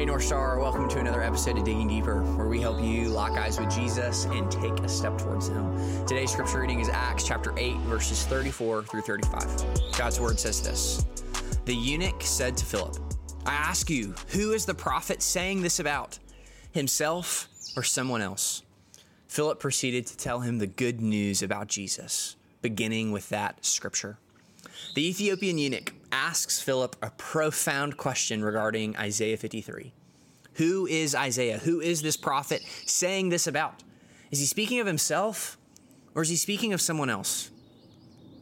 Hey, North Star, welcome to another episode of Digging Deeper, where we help you lock eyes with Jesus and take a step towards Him. Today's scripture reading is Acts chapter 8, verses 34 through 35. God's word says this The eunuch said to Philip, I ask you, who is the prophet saying this about? Himself or someone else? Philip proceeded to tell him the good news about Jesus, beginning with that scripture. The Ethiopian eunuch asks Philip a profound question regarding Isaiah 53. Who is Isaiah? Who is this prophet saying this about? Is he speaking of himself or is he speaking of someone else?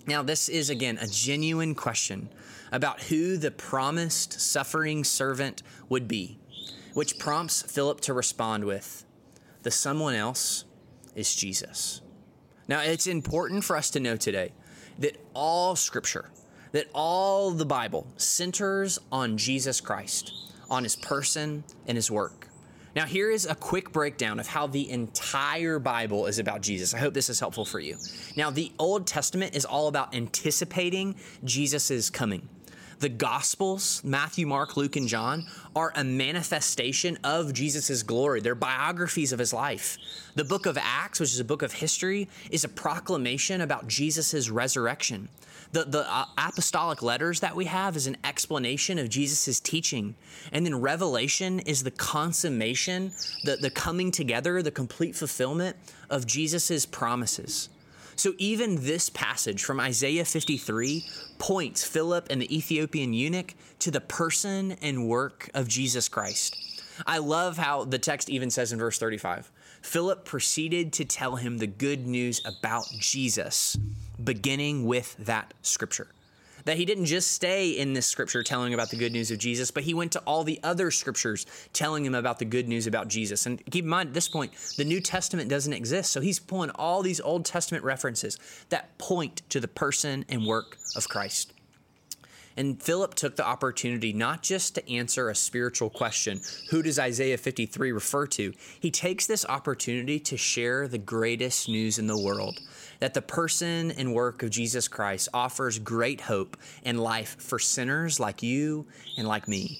Now, this is again a genuine question about who the promised suffering servant would be, which prompts Philip to respond with the someone else is Jesus. Now, it's important for us to know today that all scripture, that all the Bible centers on Jesus Christ, on his person and his work. Now, here is a quick breakdown of how the entire Bible is about Jesus. I hope this is helpful for you. Now, the Old Testament is all about anticipating Jesus' coming. The Gospels, Matthew, Mark, Luke, and John, are a manifestation of Jesus' glory. They're biographies of his life. The book of Acts, which is a book of history, is a proclamation about Jesus' resurrection. The, the uh, apostolic letters that we have is an explanation of Jesus' teaching. And then Revelation is the consummation, the, the coming together, the complete fulfillment of Jesus' promises. So even this passage from Isaiah 53 points Philip and the Ethiopian eunuch to the person and work of Jesus Christ. I love how the text even says in verse 35 Philip proceeded to tell him the good news about Jesus, beginning with that scripture that he didn't just stay in this scripture telling about the good news of Jesus, but he went to all the other scriptures telling him about the good news about Jesus. And keep in mind, at this point, the New Testament doesn't exist. So he's pulling all these Old Testament references that point to the person and work of Christ. And Philip took the opportunity not just to answer a spiritual question, who does Isaiah 53 refer to? He takes this opportunity to share the greatest news in the world that the person and work of Jesus Christ offers great hope and life for sinners like you and like me.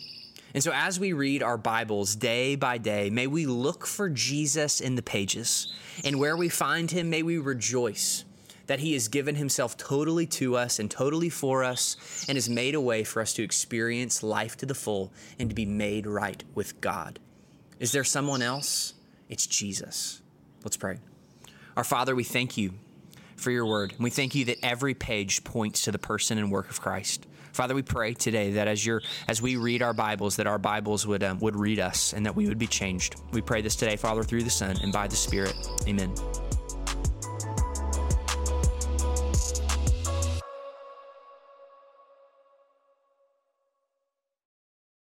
And so, as we read our Bibles day by day, may we look for Jesus in the pages. And where we find him, may we rejoice that he has given himself totally to us and totally for us and has made a way for us to experience life to the full and to be made right with God. Is there someone else? It's Jesus. Let's pray. Our Father, we thank you for your word. And we thank you that every page points to the person and work of Christ. Father, we pray today that as as we read our Bibles, that our Bibles would um, would read us and that we would be changed. We pray this today, Father, through the Son and by the Spirit. Amen.